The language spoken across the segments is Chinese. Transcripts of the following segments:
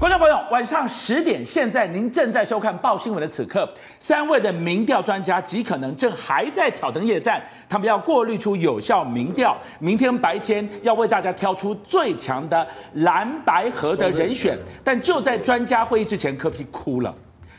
观众朋友，晚上十点，现在您正在收看《报新闻》的此刻，三位的民调专家极可能正还在挑灯夜战，他们要过滤出有效民调，明天白天要为大家挑出最强的蓝白合的人选。但就在专家会议之前，柯 P 哭了，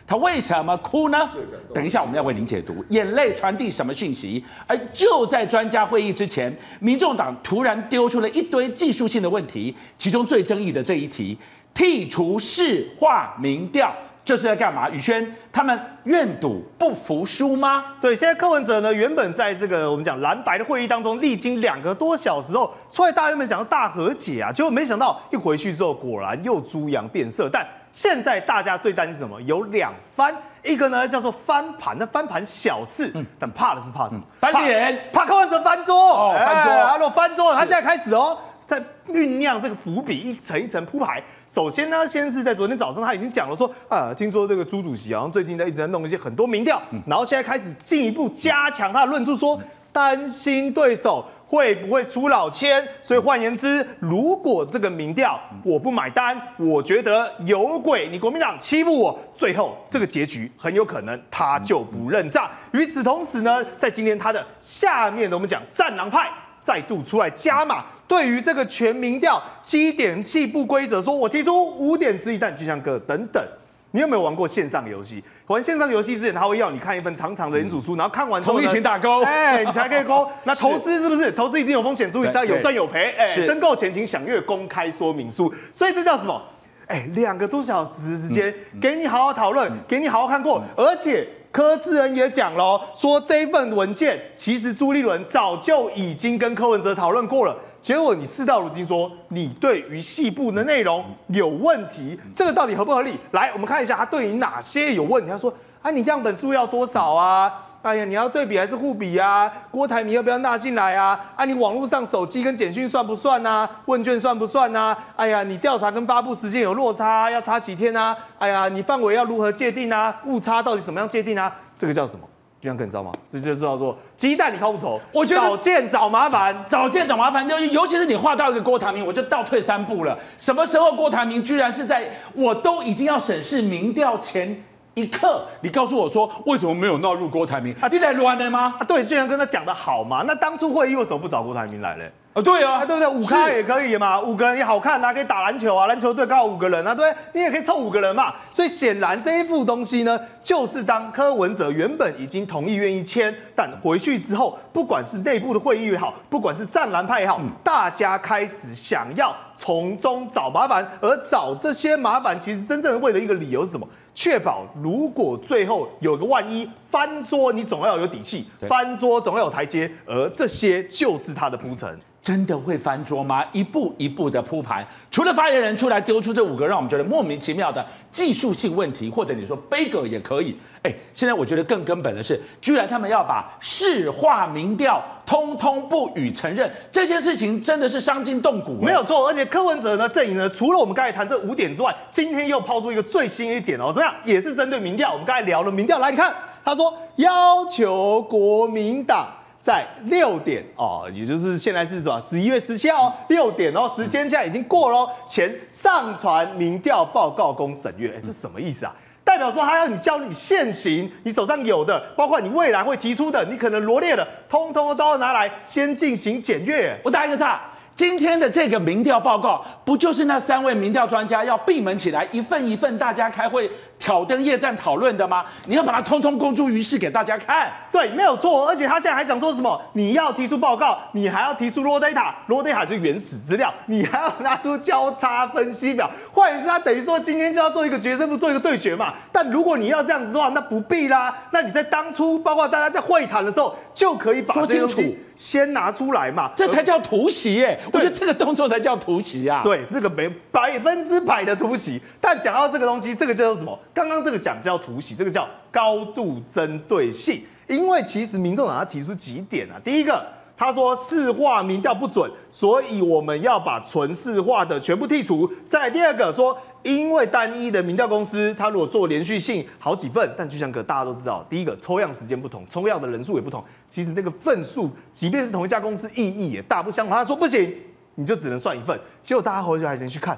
他为什么哭呢？等一下我们要为您解读，眼泪传递什么讯息？而就在专家会议之前，民众党突然丢出了一堆技术性的问题，其中最争议的这一题。剔除市话民调，这是在干嘛？宇轩他们愿赌不服输吗？对，现在柯文哲呢，原本在这个我们讲蓝白的会议当中，历经两个多小时后，出来大家原本讲到大和解啊，结果没想到一回去之后，果然又猪羊变色。但现在大家最担心什么？有两番，一个呢叫做翻盘，那翻盘小事，嗯、但怕的是怕什么？翻脸，怕柯文哲翻桌，哦，翻桌，他如果翻桌，他现在开始哦。在酝酿这个伏笔，一层一层铺排。首先呢，先是在昨天早上，他已经讲了说，啊，听说这个朱主席好像最近在一直在弄一些很多民调，然后现在开始进一步加强他的论述，说担心对手会不会出老千。所以换言之，如果这个民调我不买单，我觉得有鬼，你国民党欺负我，最后这个结局很有可能他就不认账。与此同时呢，在今天他的下面的我们讲战狼派。再度出来加码，对于这个全民调基点七不规则，说我提出五点之一，但就像哥等等，你有没有玩过线上游戏？玩线上游戏之前，他会要你看一份长长的连署书，然后看完之后，同意请打勾，哎，你才可以勾。那投资是不是？投资一定有风险，注意，但有赚有赔。哎，申购前请详阅公开说明书。所以这叫什么？哎，两个多小时时间，给你好好讨论，给你好好看过，而且。柯志恩也讲了，说这份文件其实朱立伦早就已经跟柯文哲讨论过了。结果你事到如今说你对于细部的内容有问题，这个到底合不合理？来，我们看一下他对于哪些有问题。他说啊，你样本数要多少啊？哎呀，你要对比还是互比啊？郭台铭要不要纳进来啊？啊，你网络上手机跟简讯算不算啊？问卷算不算啊？哎呀，你调查跟发布时间有落差，要差几天啊？哎呀，你范围要如何界定啊？误差到底怎么样界定啊？这个叫什么？就像哥你知道吗？这就叫做鸡蛋里挑骨头。我觉得找见找麻烦，找见找麻烦。就尤其是你画到一个郭台铭，我就倒退三步了。什么时候郭台铭居然是在我都已经要审视民调前？一刻，你告诉我说为什么没有纳入郭台铭？啊，你在乱的吗？啊，对，居然跟他讲的好嘛。那当初会议为什么不找郭台铭来嘞？啊，对啊，啊对不对？五咖也可以嘛，五个人也好看啊，可以打篮球啊，篮球队刚好五个人啊，对，你也可以凑五个人嘛。所以显然这一副东西呢，就是当柯文哲原本已经同意愿意签，但回去之后，不管是内部的会议也好，不管是战蓝派也好，嗯、大家开始想要从中找麻烦，而找这些麻烦，其实真正为了一个理由是什么？确保如果最后有个万一翻桌，你总要有底气，翻桌总要有台阶，而这些就是他的铺陈。真的会翻桌吗？一步一步的铺盘，除了发言人出来丢出这五个让我们觉得莫名其妙的技术性问题，或者你说杯葛也可以。哎，现在我觉得更根本的是，居然他们要把市话民调通通不予承认，这件事情真的是伤筋动骨。没有错，而且柯文哲呢阵营呢，除了我们刚才谈这五点之外，今天又抛出一个最新一点哦，怎么样？也是针对民调，我们刚才聊了民调，来你看，他说要求国民党。在六点哦，也就是现在是什么？十一月十七号六点哦，时间现在已经过了，前上传民调报告供审阅，哎，这什么意思啊？代表说他要你交你现行你手上有的，包括你未来会提出的，你可能罗列的，通通都要拿来先进行检阅。我打一个岔。今天的这个民调报告，不就是那三位民调专家要闭门起来，一份一份大家开会挑灯夜战讨论的吗？你要把它通通公诸于世给大家看。对，没有错。而且他现在还讲说什么？你要提出报告，你还要提出 raw data，raw data 就是原始资料，你还要拿出交叉分析表。换言之，他等于说今天就要做一个决胜负，做一个对决嘛。但如果你要这样子的话，那不必啦。那你在当初，包括大家在会谈的时候，就可以把说清楚。先拿出来嘛，这才叫突袭耶！我觉得这个动作才叫突袭啊。对，这个没百分之百的突袭。但讲到这个东西，这个叫做什么？刚刚这个讲叫突袭，这个叫高度针对性。因为其实民众党他提出几点啊？第一个，他说市话民调不准，所以我们要把纯市话的全部剔除。再第二个说。因为单一的民调公司，他如果做连续性好几份，但就像个大家都知道，第一个抽样时间不同，抽样的人数也不同，其实那个份数，即便是同一家公司，意义也大不相同。他说不行，你就只能算一份。结果大家回去还连续看，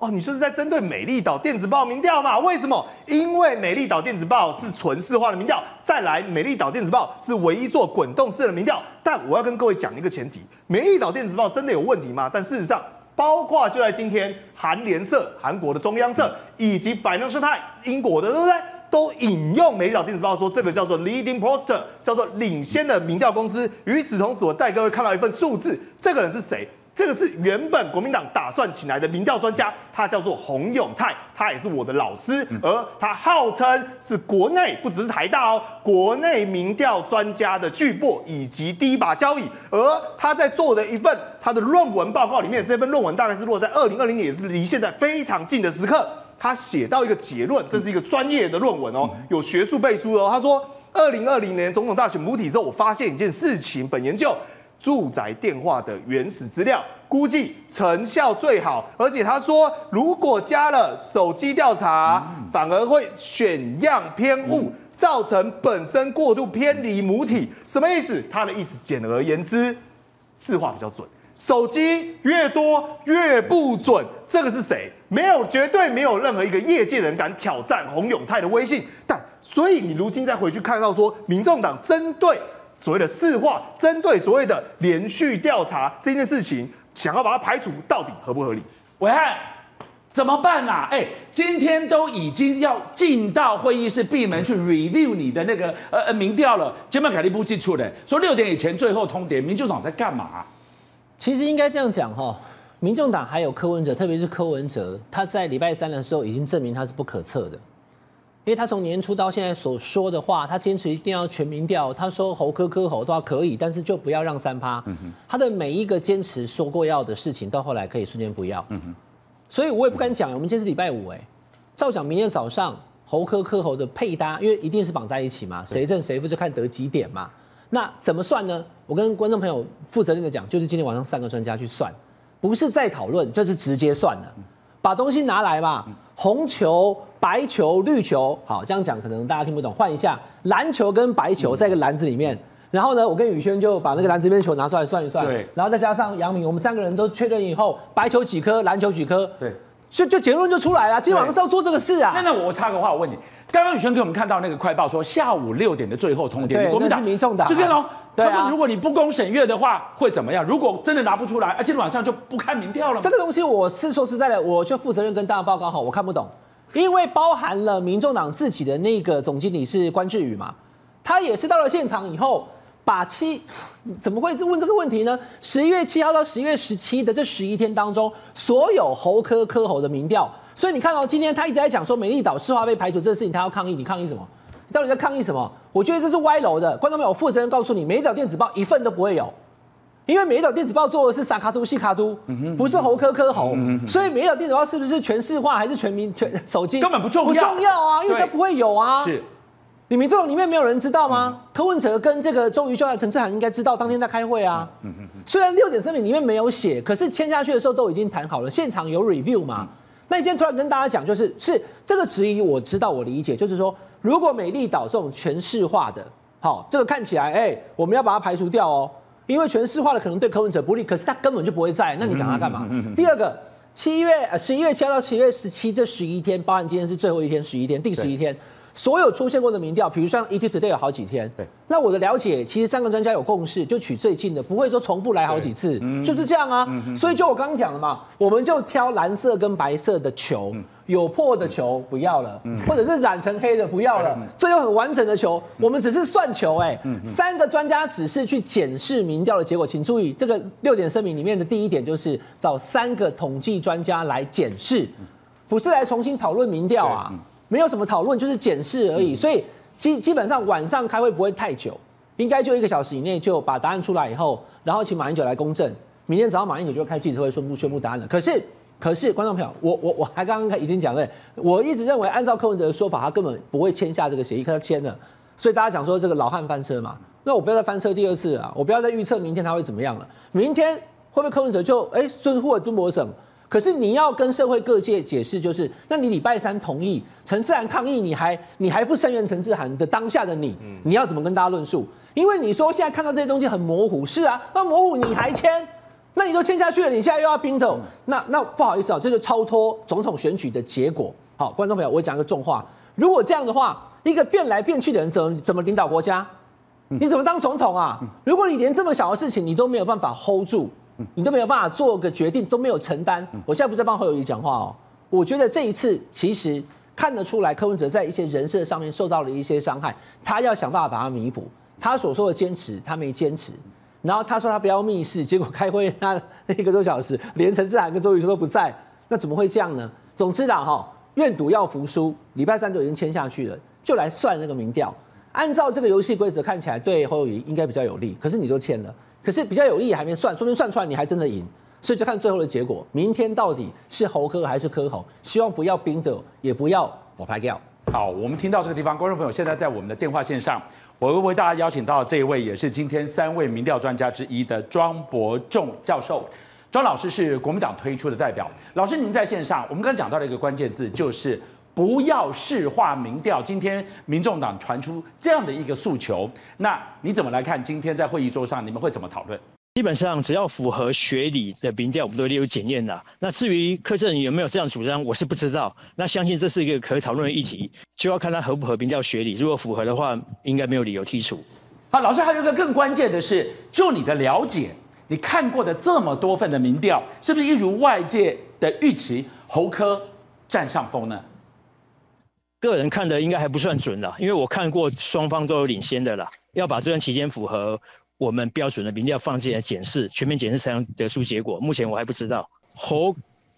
哦，你就是在针对美丽岛电子报民调嘛？为什么？因为美丽岛电子报是纯市话的民调，再来美丽岛电子报是唯一做滚动式的民调。但我要跟各位讲一个前提：美丽岛电子报真的有问题吗？但事实上，包括就在今天，韩联社韩国的中央社以及 Financial Times 英国的，对不对？都引用美丽岛电子报说，这个叫做 Leading poster，叫做领先的民调公司。与此同时，我带各位看到一份数字，这个人是谁？这个是原本国民党打算请来的民调专家，他叫做洪永泰，他也是我的老师，而他号称是国内不只是台大哦，国内民调专家的巨擘以及第一把交椅。而他在做的一份他的论文报告里面，这份论文大概是落在二零二零年，也是离现在非常近的时刻。他写到一个结论，这是一个专业的论文哦，有学术背书哦。他说，二零二零年总统大选母体之后，我发现一件事情，本研究。住宅电话的原始资料，估计成效最好。而且他说，如果加了手机调查，反而会选样偏误，造成本身过度偏离母体。什么意思？他的意思，简而言之，字话比较准，手机越多越不准。这个是谁？没有，绝对没有任何一个业界人敢挑战洪永泰的威信。但所以你如今再回去看到说，民众党针对。所谓的市话，针对所谓的连续调查这件事情，想要把它排除，到底合不合理？伟汉，怎么办啊？哎，今天都已经要进到会议室闭门去 review 你的那个呃呃民调了，杰麦凯利不寄出的，说六点以前最后通牒，民众党在干嘛？其实应该这样讲哈，民众党还有柯文哲，特别是柯文哲，他在礼拜三的时候已经证明他是不可测的。因为他从年初到现在所说的话，他坚持一定要全民调。他说侯科科侯都要可以，但是就不要让三趴。他的每一个坚持说过要的事情，到后来可以瞬间不要。所以我也不敢讲。我们今天是礼拜五，哎，照讲明天早上侯科科侯的配搭，因为一定是绑在一起嘛，谁正谁负就看得几点嘛。那怎么算呢？我跟观众朋友负责任的讲，就是今天晚上三个专家去算，不是在讨论，就是直接算了，把东西拿来嘛，红球。白球、绿球，好，这样讲可能大家听不懂。换一下，篮球跟白球在一个篮子里面，然后呢，我跟宇轩就把那个篮子里面的球拿出来算一算，对，然后再加上杨明，我们三个人都确认以后，白球几颗，篮球几颗，对，就就结论就出来了。今天晚上是要做这个事啊。那那我插个话，我问你，刚刚宇轩给我们看到那个快报说下午六点的最后通牒，对，国民党、民众党，就这样喽。他说如果你不公审阅的话会怎么样？如果真的拿不出来，啊，今天晚上就不看民调了？这个东西我是说实在的，我就负责任跟大家报告好，我看不懂。因为包含了民众党自己的那个总经理是关志宇嘛，他也是到了现场以后，把七怎么会问这个问题呢？十一月七号到十一月十七的这十一天当中，所有侯科科侯的民调，所以你看到今天他一直在讲说美丽岛市话被排除这个事情，他要抗议，你抗议什么？你到底在抗议什么？我觉得这是歪楼的，观众朋友，负责任告诉你，美丽岛电子报一份都不会有。因为美丽岛电子报做的是萨卡都、西卡都，不是猴科科猴，所以美丽岛电子报是不是全市化还是全民全手机根本不重要，不重要啊，因为它不会有啊。是，你民众里面没有人知道吗？柯文哲跟这个周瑜秀、陈志涵应该知道，当天在开会啊。虽然六点声明里面没有写，可是签下去的时候都已经谈好了，现场有 review 嘛。那你今天突然跟大家讲，就是是这个质疑，我知道我理解，就是说如果美丽岛这种全市化的，好，这个看起来，哎，我们要把它排除掉哦。因为全市化的可能对柯文哲不利，可是他根本就不会在，那你讲他干嘛？第二个，七月呃十一月七号到七月十七这十一天，包含今天是最后一天，十一天，第十一天，所有出现过的民调，比如像 ETtoday 有好几天，对，那我的了解，其实三个专家有共识，就取最近的，不会说重复来好几次，就是这样啊。所以就我刚刚讲的嘛，我们就挑蓝色跟白色的球。有破的球不要了，或者是染成黑的不要了，最后很完整的球，我们只是算球哎。三个专家只是去检视民调的结果，请注意这个六点声明里面的第一点就是找三个统计专家来检视，不是来重新讨论民调啊，没有什么讨论，就是检视而已。所以基基本上晚上开会不会太久，应该就一个小时以内就把答案出来以后，然后请马英九来公证，明天早上马英九就会开记者会宣布宣布答案了。可是。可是，观众朋友，我我我还刚刚已经讲了，我一直认为按照柯文哲的说法，他根本不会签下这个协议，可他签了，所以大家讲说这个老汉翻车嘛，那我不要再翻车第二次啊，我不要再预测明天他会怎么样了，明天会不会柯文哲就哎遵护了都柏省？可是你要跟社会各界解释，就是那你礼拜三同意陈志涵抗议，你还你还不声援陈志涵的当下的你，你要怎么跟大家论述？因为你说现在看到这些东西很模糊，是啊，那模糊你还签？那你都签下去了，你现在又要冰斗，那那不好意思啊，这就超脱总统选举的结果。好，观众朋友，我讲一个重话，如果这样的话，一个变来变去的人怎么怎么领导国家？你怎么当总统啊？如果你连这么小的事情你都没有办法 hold 住，你都没有办法做个决定，都没有承担。我现在不在帮侯友宜讲话哦，我觉得这一次其实看得出来，柯文哲在一些人设上面受到了一些伤害，他要想办法把它弥补。他所说的坚持，他没坚持。然后他说他不要密室，结果开会那一个多小时，连陈志涵跟周瑜说都不在，那怎么会这样呢？总之啦，哈，愿赌要服输，礼拜三就已经签下去了，就来算那个民调。按照这个游戏规则看起来，对侯友宜应该比较有利。可是你都签了，可是比较有利还没算，说不定算出来你还真的赢。所以就看最后的结果，明天到底是侯柯还是柯侯？希望不要冰的，也不要我拍掉。好，我们听到这个地方，观众朋友现在在我们的电话线上，我会为大家邀请到这一位，也是今天三位民调专家之一的庄博仲教授。庄老师是国民党推出的代表，老师您在线上，我们刚刚讲到了一个关键字，就是。不要市化民调。今天民众党传出这样的一个诉求，那你怎么来看？今天在会议桌上，你们会怎么讨论？基本上只要符合学理的民调，我们都列入检验的。那至于柯震宇有没有这样主张，我是不知道。那相信这是一个可讨论的议题，就要看他合不合民调学理。如果符合的话，应该没有理由剔除。好，老师还有一个更关键的是，就你的了解，你看过的这么多份的民调，是不是一如外界的预期，侯科占上风呢？个人看的应该还不算准了，因为我看过双方都有领先的啦。要把这段期间符合我们标准的民调放进来检视，全面检视才能得出结果。目前我还不知道。侯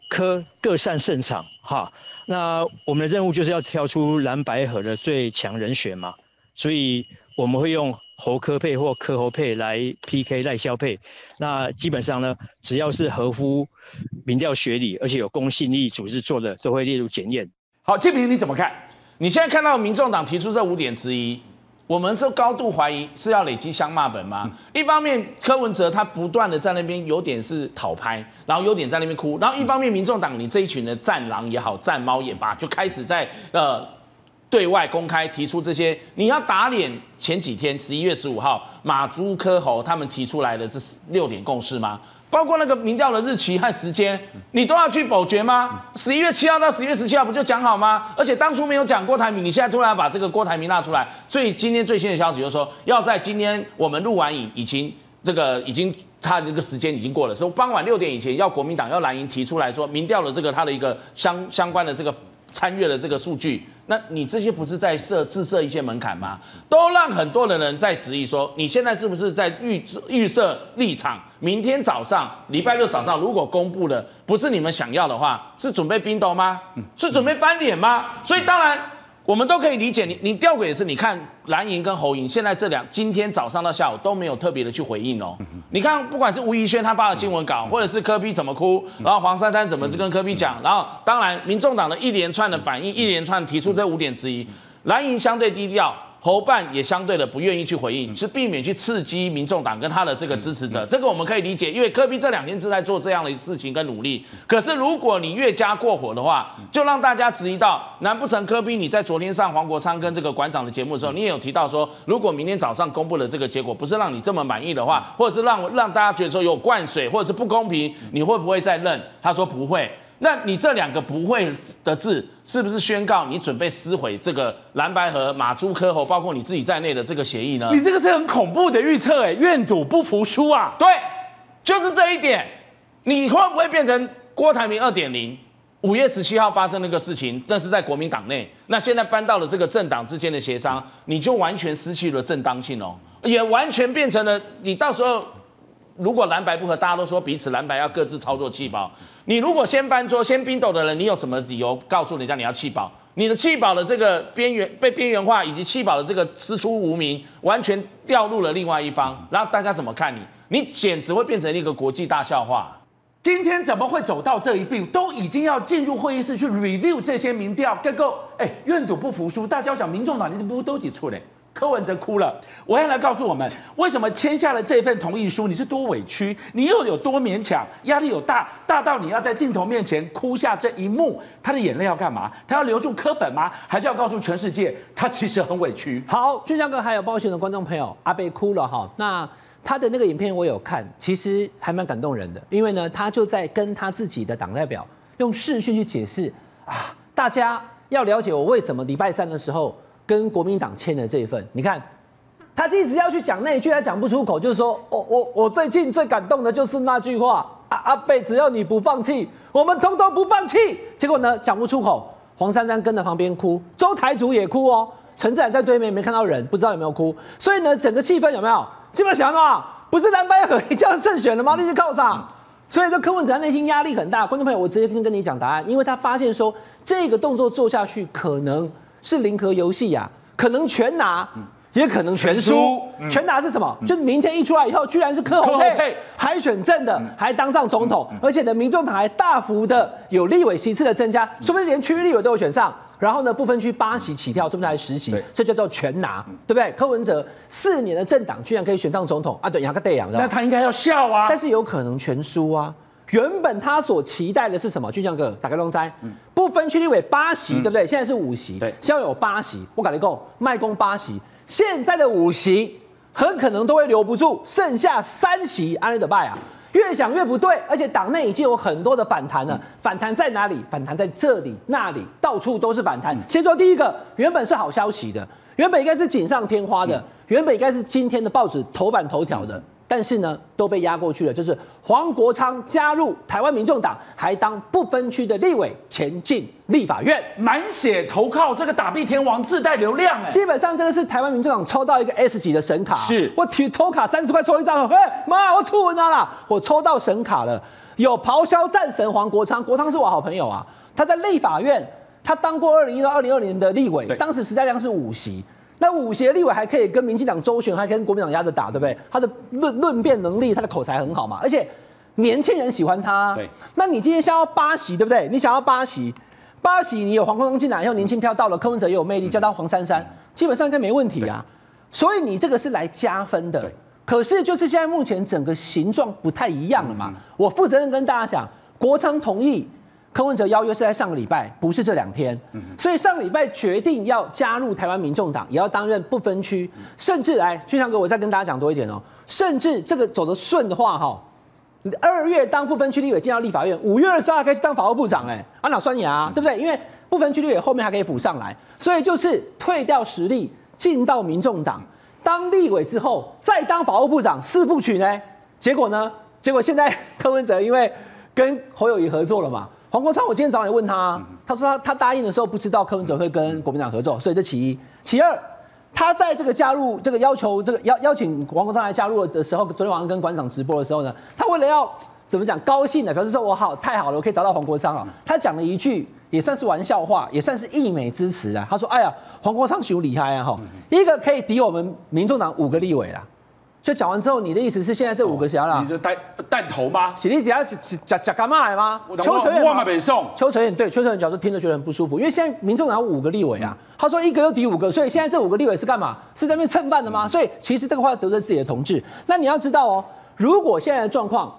科各擅胜场，哈，那我们的任务就是要挑出蓝白河的最强人选嘛，所以我们会用侯科配或科侯配来 PK 赖萧配。那基本上呢，只要是合乎民调学理，而且有公信力组织做的，都会列入检验。好，这边你怎么看？你现在看到民众党提出这五点之一，我们这高度怀疑是要累积相骂本吗？一方面柯文哲他不断的在那边有点是讨拍，然后有点在那边哭，然后一方面民众党你这一群的战狼也好，战猫也罢，就开始在呃对外公开提出这些，你要打脸前几天十一月十五号马朱柯侯他们提出来的这六点共识吗？包括那个民调的日期和时间，你都要去否决吗？十一月七号到十一月十七号不就讲好吗？而且当初没有讲郭台铭，你现在突然把这个郭台铭拿出来，最今天最新的消息就是说，要在今天我们录完影，已经这个已经他这个时间已经过了，说傍晚六点以前要国民党要蓝营提出来说民调的这个他的一个相相关的这个参阅的这个数据。那你这些不是在设自设一些门槛吗？都让很多的人在质疑说，你现在是不是在预预设立场？明天早上，礼拜六早上，如果公布了不是你们想要的话，是准备冰斗吗？是准备翻脸吗？所以当然。我们都可以理解你，你吊诡也是，你看蓝营跟侯营现在这两，今天早上到下午都没有特别的去回应哦。你看，不管是吴怡轩他发的新闻稿，或者是柯比怎么哭，然后黄珊珊怎么去跟柯比讲，然后当然民众党的一连串的反应，一连串提出这五点质疑，蓝营相对低调。侯办也相对的不愿意去回应，是避免去刺激民众党跟他的这个支持者，这个我们可以理解，因为柯比这两天是在做这样的事情跟努力。可是如果你越加过火的话，就让大家质疑到，难不成柯比你在昨天上黄国昌跟这个馆长的节目的时候，你也有提到说，如果明天早上公布的这个结果不是让你这么满意的话，或者是让让大家觉得说有灌水或者是不公平，你会不会再认？他说不会。那你这两个不会的字，是不是宣告你准备撕毁这个蓝白河马朱科侯，包括你自己在内的这个协议呢？你这个是很恐怖的预测，哎，愿赌不服输啊！对，就是这一点。你会不会变成郭台铭二点零？五月十七号发生那个事情，那是在国民党内。那现在搬到了这个政党之间的协商，你就完全失去了正当性哦，也完全变成了你到时候。如果蓝白不合，大家都说彼此蓝白要各自操作弃保。你如果先翻桌、先冰斗的人，你有什么理由告诉人家你要弃保？你的弃保的这个边缘被边缘化，以及弃保的这个师出无名，完全掉入了另外一方。然后大家怎么看你？你简直会变成一个国际大笑话。今天怎么会走到这一步？都已经要进入会议室去 review 这些民调，结果哎，愿赌不服输。大家想，民众党你不都几出嘞？柯文哲哭了，我要来告诉我们，为什么签下了这份同意书？你是多委屈，你又有多勉强，压力有大，大到你要在镜头面前哭下这一幕。他的眼泪要干嘛？他要留住柯粉吗？还是要告诉全世界，他其实很委屈？好，俊相哥还有抱歉的观众朋友，阿北哭了哈。那他的那个影片我有看，其实还蛮感动人的，因为呢，他就在跟他自己的党代表用视讯去解释啊，大家要了解我为什么礼拜三的时候跟国民党签了这一份。你看，他一直要去讲那一句，他讲不出口，就是说，我我我最近最感动的就是那句话，阿阿伯，只要你不放弃，我们通通不放弃。结果呢，讲不出口，黄珊珊跟在旁边哭，周台主也哭哦，陈志涵在对面没看到人，不知道有没有哭，所以呢，整个气氛有没有？基本上啊，不是蓝白合一这样胜选了吗？那就靠啥？所以这柯文哲内心压力很大。观众朋友，我直接跟跟你讲答案，因为他发现说这个动作做下去可能是零和游戏呀，可能全拿，也可能全输。全拿是什么？就是明天一出来以后，居然是柯侯配，还选正的，还当上总统，而且呢，民众党还大幅的有立委席次的增加，说不定连区域立委都有选上。然后呢，不分区八席起跳，是不定还十席？这叫做全拿，对不对？柯文哲四年的政党居然可以选上总统啊？对，亚个对，那他应该要笑啊，但是有可能全输啊。原本他所期待的是什么？俊相哥打开龙斋，不分区立委八席，对不对？现在是五席，对，现在有八席。我跟你够，卖公八席，现在的五席很可能都会留不住，剩下三席，安利的拜啊。越想越不对，而且党内已经有很多的反弹了。反弹在哪里？反弹在这里、那里，到处都是反弹。先说第一个，原本是好消息的，原本应该是锦上添花的，原本应该是今天的报纸头版头条的。但是呢，都被压过去了。就是黄国昌加入台湾民众党，还当不分区的立委，前进立法院，满血投靠这个打币天王，自带流量哎。基本上这个是台湾民众党抽到一个 S 级的神卡，是我提抽卡三十块抽一张，哎妈，我出文了啦，我抽到神卡了。有咆哮战神黄国昌，国昌是我好朋友啊，他在立法院，他当过二零一到二零二年的立委，当时时代量是五席。那五协立委还可以跟民进党周旋，还跟国民党压着打，对不对？他的论论辩能力，他的口才很好嘛，而且年轻人喜欢他。对，那你今天想要八席，对不对？你想要八席，八席你有黄国昌进来以后，年轻票到了，柯文哲也有魅力，叫他黄珊珊，基本上应该没问题啊。所以你这个是来加分的。可是就是现在目前整个形状不太一样了嘛。我负责任跟大家讲，国昌同意。柯文哲邀约是在上个礼拜，不是这两天，所以上个礼拜决定要加入台湾民众党，也要担任不分区，甚至来俊祥哥，我再跟大家讲多一点哦，甚至这个走得顺的话，哈，二月当不分区立委进到立法院，五月二十号还可以去当法务部长，哎，啊哪算你啊，对不对？因为不分区立委后面还可以补上来，所以就是退掉实力，进到民众党当立委之后，再当法务部长，四部曲呢？结果呢？结果现在柯文哲因为跟侯友谊合作了嘛。黄国昌，我今天早上也问他，他说他他答应的时候不知道柯文哲会跟国民党合作，所以这其一。其二，他在这个加入这个要求这个邀邀请黄国昌来加入的时候，昨天晚上跟馆长直播的时候呢，他为了要怎么讲高兴的，表示说我好太好了，我可以找到黄国昌啊。他讲了一句也算是玩笑话，也算是溢美之词啊。他说：“哎呀，黄国昌很厉害啊，哈，一个可以抵我们民众党五个立委啦。”就讲完之后，你的意思是现在这五个谁了？你是带带头吗？是你底下讲讲讲干嘛来吗？邱垂远嘛，邱垂远对邱垂远角度听着觉得很不舒服，因为现在民众党有五个立委啊，他说一个又抵五个，所以现在这五个立委是干嘛？是在那边蹭饭的吗？所以其实这个话得罪自己的同志。那你要知道哦，如果现在的状况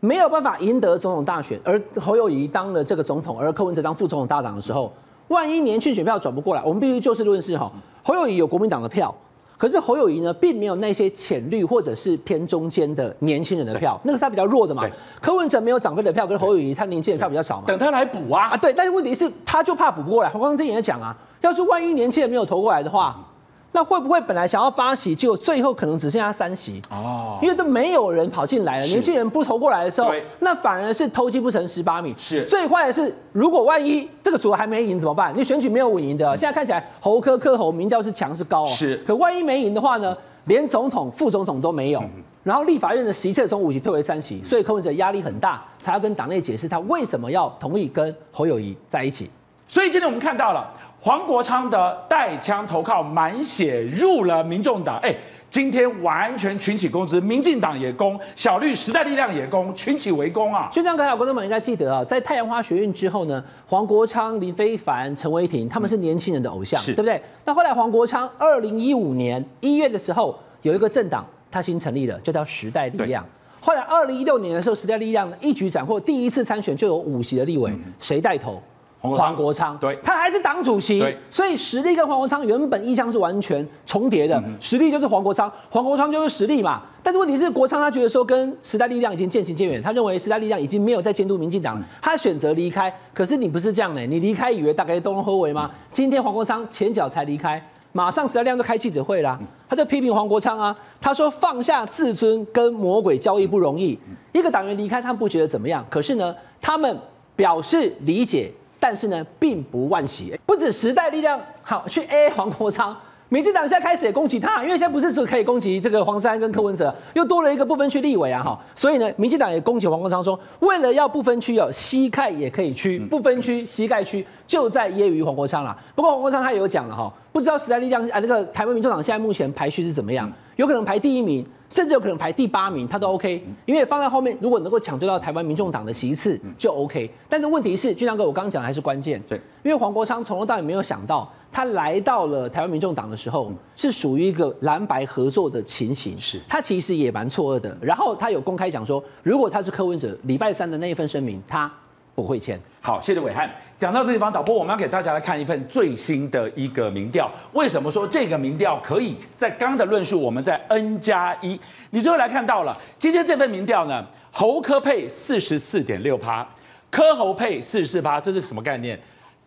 没有办法赢得总统大选，而侯友宜当了这个总统，而柯文哲当副总统大党的时候，万一年轻选票转不过来，我们必须就事论事哈。侯友宜有国民党的票。可是侯友谊呢，并没有那些浅绿或者是偏中间的年轻人的票，那个是他比较弱的嘛。柯文哲没有长辈的票，跟侯友谊他年轻人票比较少嘛。等他来补啊啊，对。但是问题是，他就怕补不过来。黄光正也在讲啊，要是万一年轻人没有投过来的话。那会不会本来想要八席，结果最后可能只剩下三席？哦，因为都没有人跑进来了，年轻人不投过来的时候，那反而是偷鸡不成蚀把米。是，最坏的是，如果万一这个组合还没赢怎么办？你选举没有稳赢的，现在看起来侯科科侯民调是强是高哦。是，可万一没赢的话呢？连总统、副总统都没有，然后立法院的席次从五席退为三席，所以柯文哲压力很大，才要跟党内解释他为什么要同意跟侯友谊在一起。所以今天我们看到了。黄国昌的带枪投靠，满血入了民众党。哎，今天完全群起攻之，民进党也攻，小绿时代力量也攻，群起围攻啊！就这样，刚才观众们应该记得啊，在太阳花学运之后呢，黄国昌、林非凡、陈伟霆他们是年轻人的偶像，是对不对？那后来黄国昌二零一五年一月的时候，有一个政党他新成立了，就叫时代力量。后来二零一六年的时候，时代力量一举斩获，第一次参选就有五席的立委，谁带头？黄国昌，对，他还是党主席，所以实力跟黄国昌原本意向是完全重叠的。实力就是黄国昌，黄国昌就是实力嘛。但是问题是，国昌他觉得说跟时代力量已经渐行渐远，他认为时代力量已经没有在监督民进党了，他选择离开。可是你不是这样的，你离开以为大概都能合围吗？今天黄国昌前脚才离开，马上时代力量就开记者会啦，他就批评黄国昌啊，他说放下自尊跟魔鬼交易不容易，一个党员离开他们不觉得怎么样，可是呢，他们表示理解，但是呢，并不惋惜。不止时代力量好去 A 黄国昌。民进党现在开始也攻击他，因为现在不是只可以攻击这个黄珊跟柯文哲，又多了一个不分区立委啊哈，所以呢，民进党也攻击黄国昌说，为了要不分区哦，膝盖也可以区，不分区膝盖区就在揶揄黄国昌了。不过黄国昌他也有讲了哈，不知道时代力量啊那个台湾民众党现在目前排序是怎么样，有可能排第一名。甚至有可能排第八名，他都 OK，因为放在后面，如果能够抢救到台湾民众党的席次就 OK。但是问题是，俊亮哥，我刚刚讲的还是关键，对，因为黄国昌从头到尾没有想到，他来到了台湾民众党的时候，是属于一个蓝白合作的情形，是。他其实也蛮错愕的。然后他有公开讲说，如果他是柯文哲，礼拜三的那一份声明，他不会签。好，谢谢暐瀚。讲到这地方，导播，我们要给大家来看一份最新的一个民调。为什么说这个民调可以在刚的论述？我们在 N 加一，你最后来看到了今天这份民调呢？侯科配四十四点六趴，科侯配四十四趴，这是什么概念？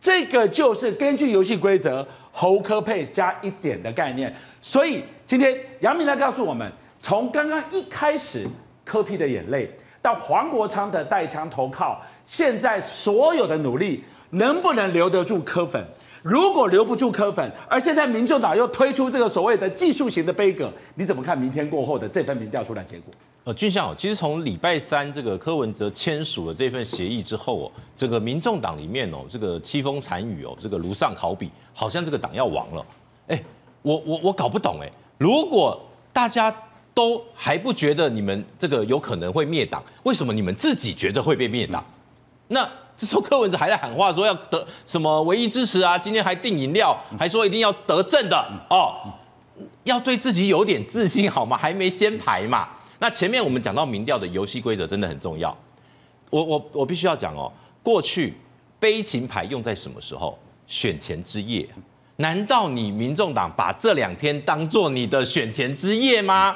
这个就是根据游戏规则，侯科配加一点的概念。所以今天杨明来告诉我们，从刚刚一开始柯 P 的眼泪，到黄国昌的带枪投靠。现在所有的努力能不能留得住柯粉？如果留不住柯粉，而现在民众党又推出这个所谓的技术型的杯葛，你怎么看明天过后的这份民调出来结果？呃，俊相，其实从礼拜三这个柯文哲签署了这份协议之后哦，这个民众党里面哦，这个凄风惨雨哦，这个如上考比，好像这个党要亡了。哎，我我我搞不懂哎，如果大家都还不觉得你们这个有可能会灭党，为什么你们自己觉得会被灭党？那这时候柯文哲还在喊话说要得什么唯一支持啊？今天还订饮料，还说一定要得正的哦，要对自己有点自信好吗？还没先排嘛。那前面我们讲到民调的游戏规则真的很重要。我我我必须要讲哦，过去悲情牌用在什么时候？选前之夜。难道你民众党把这两天当做你的选前之夜吗？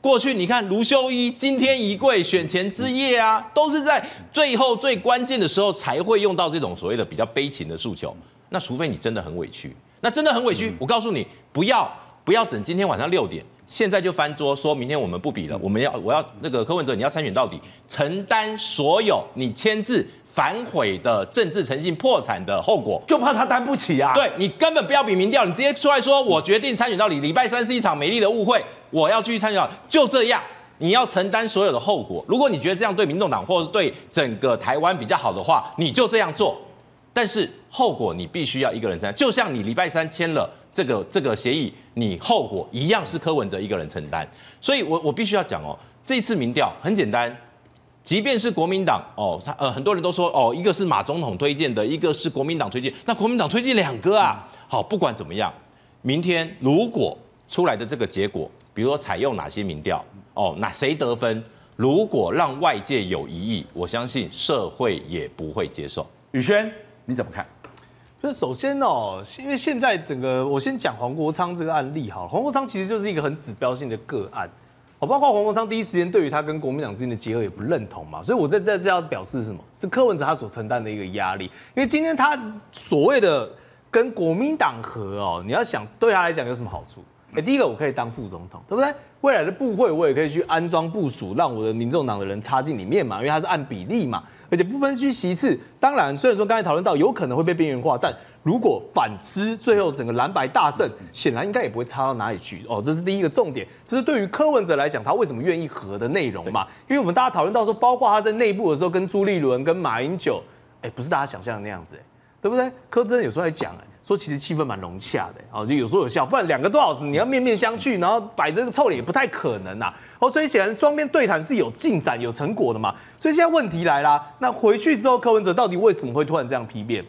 过去你看卢修一今天一跪选前之夜啊，都是在最后最关键的时候才会用到这种所谓的比较悲情的诉求。那除非你真的很委屈，那真的很委屈，我告诉你，不要不要等今天晚上六点，现在就翻桌说明天我们不比了，我们要我要那个柯文哲你要参选到底，承担所有你签字反悔的政治诚信破产的后果，就怕他担不起啊。对，你根本不要比民调，你直接出来说我决定参选到底，礼拜三是一场美丽的误会。我要继续参选，就这样，你要承担所有的后果。如果你觉得这样对民众党或者对整个台湾比较好的话，你就这样做。但是后果你必须要一个人承担，就像你礼拜三签了这个这个协议，你后果一样是柯文哲一个人承担。所以我我必须要讲哦，这次民调很简单，即便是国民党哦，他呃很多人都说哦，一个是马总统推荐的，一个是国民党推荐，那国民党推荐两个啊。好，不管怎么样，明天如果出来的这个结果。比如说采用哪些民调哦，那谁得分？如果让外界有疑义，我相信社会也不会接受。宇轩，你怎么看？就是首先哦，因为现在整个我先讲黄国昌这个案例哈，黄国昌其实就是一个很指标性的个案，哦，包括黄国昌第一时间对于他跟国民党之间的结合也不认同嘛，所以我在在这要表示什么？是柯文哲他所承担的一个压力，因为今天他所谓的跟国民党合哦，你要想对他来讲有什么好处？哎、第一个我可以当副总统，对不对？未来的部会我也可以去安装部署，让我的民众党的人插进里面嘛，因为它是按比例嘛。而且不分区席次，当然虽然说刚才讨论到有可能会被边缘化，但如果反之，最后整个蓝白大胜，显然应该也不会差到哪里去哦。这是第一个重点，这是对于柯文哲来讲，他为什么愿意合的内容嘛？因为我们大家讨论到说，包括他在内部的时候跟朱立伦、跟马英九，哎、不是大家想象的那样子，对不对？柯真有时候还讲哎。说其实气氛蛮融洽的，哦，就有说有笑，不然两个多小时你要面面相觑，然后摆这个臭脸也不太可能呐。哦，所以显然双边对谈是有进展、有成果的嘛。所以现在问题来啦，那回去之后柯文哲到底为什么会突然这样批变？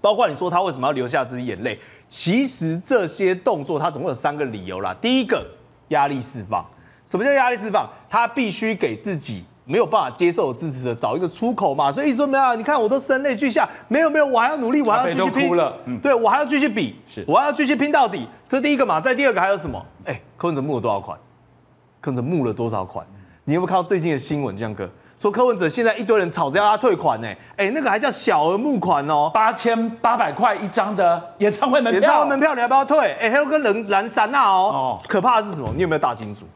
包括你说他为什么要流下这些眼泪？其实这些动作他总共有三个理由啦。第一个，压力释放。什么叫压力释放？他必须给自己。没有办法接受支持的，找一个出口嘛，所以说没有，你看我都声泪俱下，没有没有，我还要努力，我还要继续拼，了嗯、对我还要继续比，是我还要继续拼到底，这是第一个嘛，再第二个还有什么？哎，柯文哲募了多少款？柯文哲募了多少款？你有没有看到最近的新闻，江哥？说柯文哲现在一堆人吵着要他退款呢，哎，那个还叫小额募款哦，八千八百块一张的演唱会门票，演唱会门票你要不要退？哎，还有跟人蓝山那哦，哦，可怕的是什么？你有没有大金主？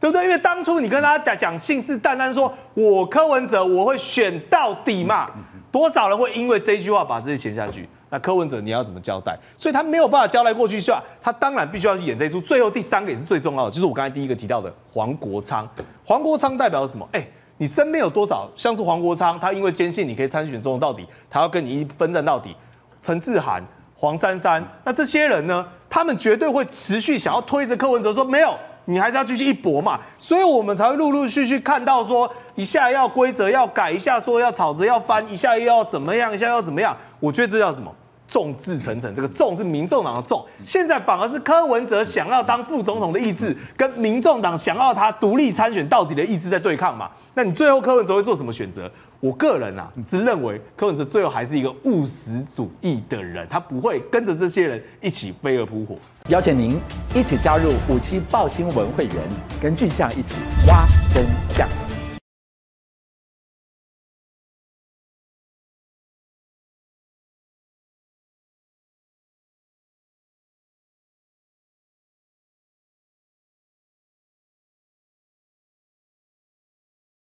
对不对？因为当初你跟他讲信誓旦旦说，我柯文哲我会选到底嘛，多少人会因为这句话把这些钱下去？那柯文哲你要怎么交代？所以他没有办法交代过去，是吧？他当然必须要去演这一出。最后第三个也是最重要的，就是我刚才第一个提到的黄国昌。黄国昌代表了什么？哎。你身边有多少像是黄国昌？他因为坚信你可以参选总统到底，他要跟你一分战到底。陈志涵、黄珊珊，那这些人呢？他们绝对会持续想要推着柯文哲说没有，你还是要继续一搏嘛。所以我们才会陆陆续续看到说，一下要规则要改，一下说要吵着要翻，一下又要怎么样，一下要怎么样？我觉得这叫什么？众志成城，这个众是民众党的众，现在反而是柯文哲想要当副总统的意志，跟民众党想要他独立参选到底的意志在对抗嘛？那你最后柯文哲会做什么选择？我个人啊是认为柯文哲最后还是一个务实主义的人，他不会跟着这些人一起飞蛾扑火。邀请您一起加入五七报新闻会员，跟俊相一起挖真相。